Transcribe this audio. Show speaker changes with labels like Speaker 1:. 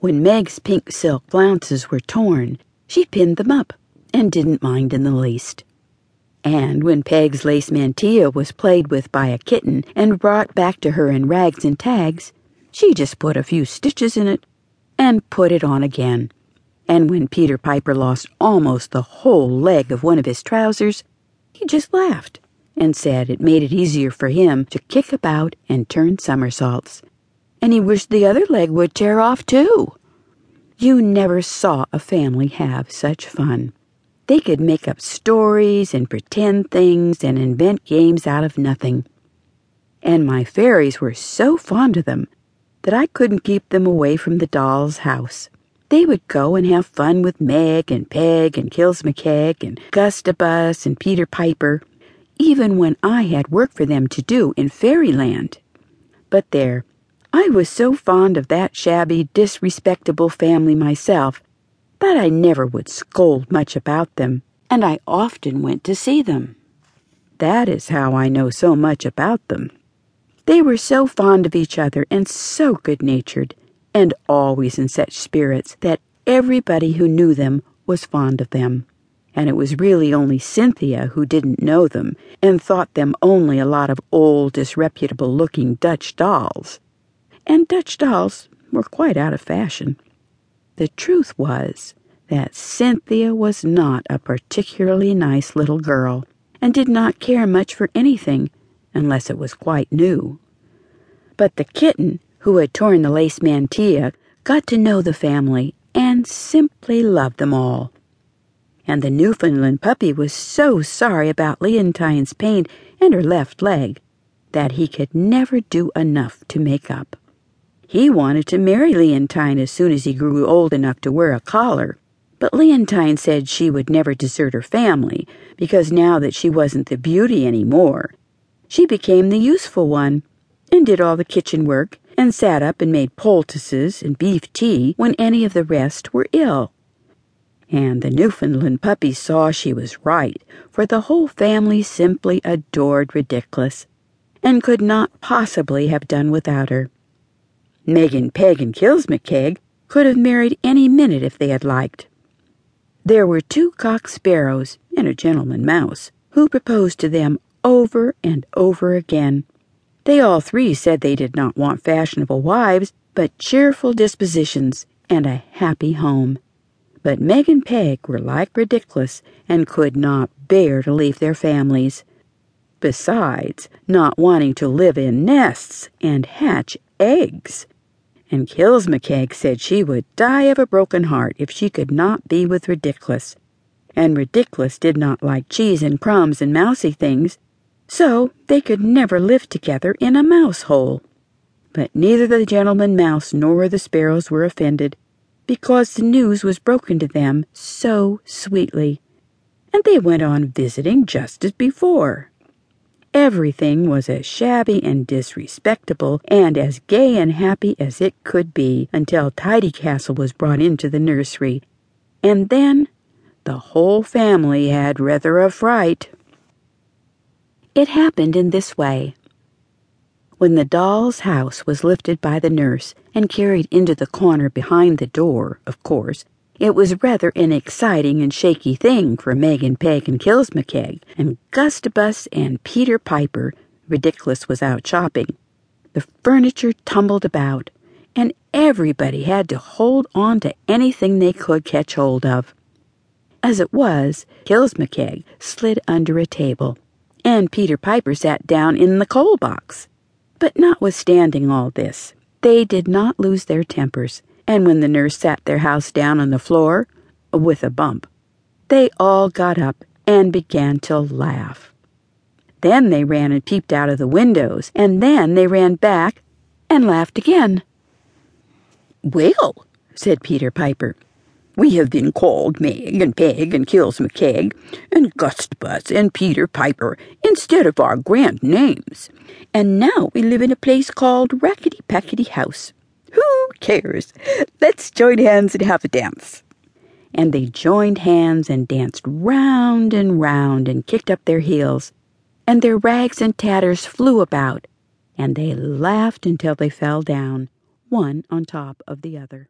Speaker 1: When Meg's pink silk flounces were torn, she pinned them up and didn't mind in the least. And when Peg's lace mantilla was played with by a kitten and brought back to her in rags and tags, she just put a few stitches in it and put it on again. And when Peter Piper lost almost the whole leg of one of his trousers, he just laughed and said it made it easier for him to kick about and turn somersaults. And he wished the other leg would tear off too. You never saw a family have such fun. They could make up stories and pretend things and invent games out of nothing. And my fairies were so fond of them that I couldn't keep them away from the doll's house. They would go and have fun with Meg and Peg and Kilmanskeg and Gustibus and Peter Piper, even when I had work for them to do in Fairyland. But there, I was so fond of that shabby, disrespectable family myself that I never would scold much about them, and I often went to see them. That is how I know so much about them. They were so fond of each other and so good natured, and always in such spirits that everybody who knew them was fond of them. And it was really only Cynthia who didn't know them and thought them only a lot of old, disreputable looking Dutch dolls and Dutch dolls were quite out of fashion. The truth was that Cynthia was not a particularly nice little girl and did not care much for anything unless it was quite new. But the kitten who had torn the lace mantilla got to know the family and simply loved them all. And the Newfoundland puppy was so sorry about Leontine's pain and her left leg that he could never do enough to make up. He wanted to marry Leontine as soon as he grew old enough to wear a collar, but Leontine said she would never desert her family because now that she wasn't the beauty any more, she became the useful one and did all the kitchen work and sat up and made poultices and beef tea when any of the rest were ill. And the Newfoundland puppy saw she was right, for the whole family simply adored Ridiklis and could not possibly have done without her. Megan Peg and Kilmanskeg could have married any minute if they had liked. There were two cock sparrows and a gentleman mouse who proposed to them over and over again. They all three said they did not want fashionable wives, but cheerful dispositions and a happy home. But Meg and Peg were like Ridiklis and could not bear to leave their families. Besides, not wanting to live in nests and hatch eggs and Kilmanskeg said she would die of a broken heart if she could not be with Ridiklis. And Ridiklis did not like cheese and crumbs and mousy things, so they could never live together in a mouse hole. But neither the gentleman mouse nor the sparrows were offended, because the news was broken to them so sweetly, and they went on visiting just as before. Everything was as shabby and disrespectable and as gay and happy as it could be until Tidy Castle was brought into the nursery. And then the whole family had rather a fright. It happened in this way. When the doll's house was lifted by the nurse and carried into the corner behind the door, of course, it was rather an exciting and shaky thing for Megan Peg and Kilmanskeg, and Gustibus and Peter Piper, Ridiklis was out shopping. The furniture tumbled about, and everybody had to hold on to anything they could catch hold of. As it was, Kilmanskeg slid under a table, and Peter Piper sat down in the coal box. But notwithstanding all this, they did not lose their tempers and when the nurse sat their house down on the floor, with a bump, they all got up and began to laugh. Then they ran and peeped out of the windows, and then they ran back and laughed again.
Speaker 2: Well, said Peter Piper, we have been called Meg and Peg and Kilmanskeg and Gustibus and Peter Piper instead of our grand names, and now we live in a place called Rackety Packety House. Cares? Let's join hands and have a dance.
Speaker 1: And they joined hands and danced round and round and kicked up their heels, and their rags and tatters flew about, and they laughed until they fell down, one on top of the other.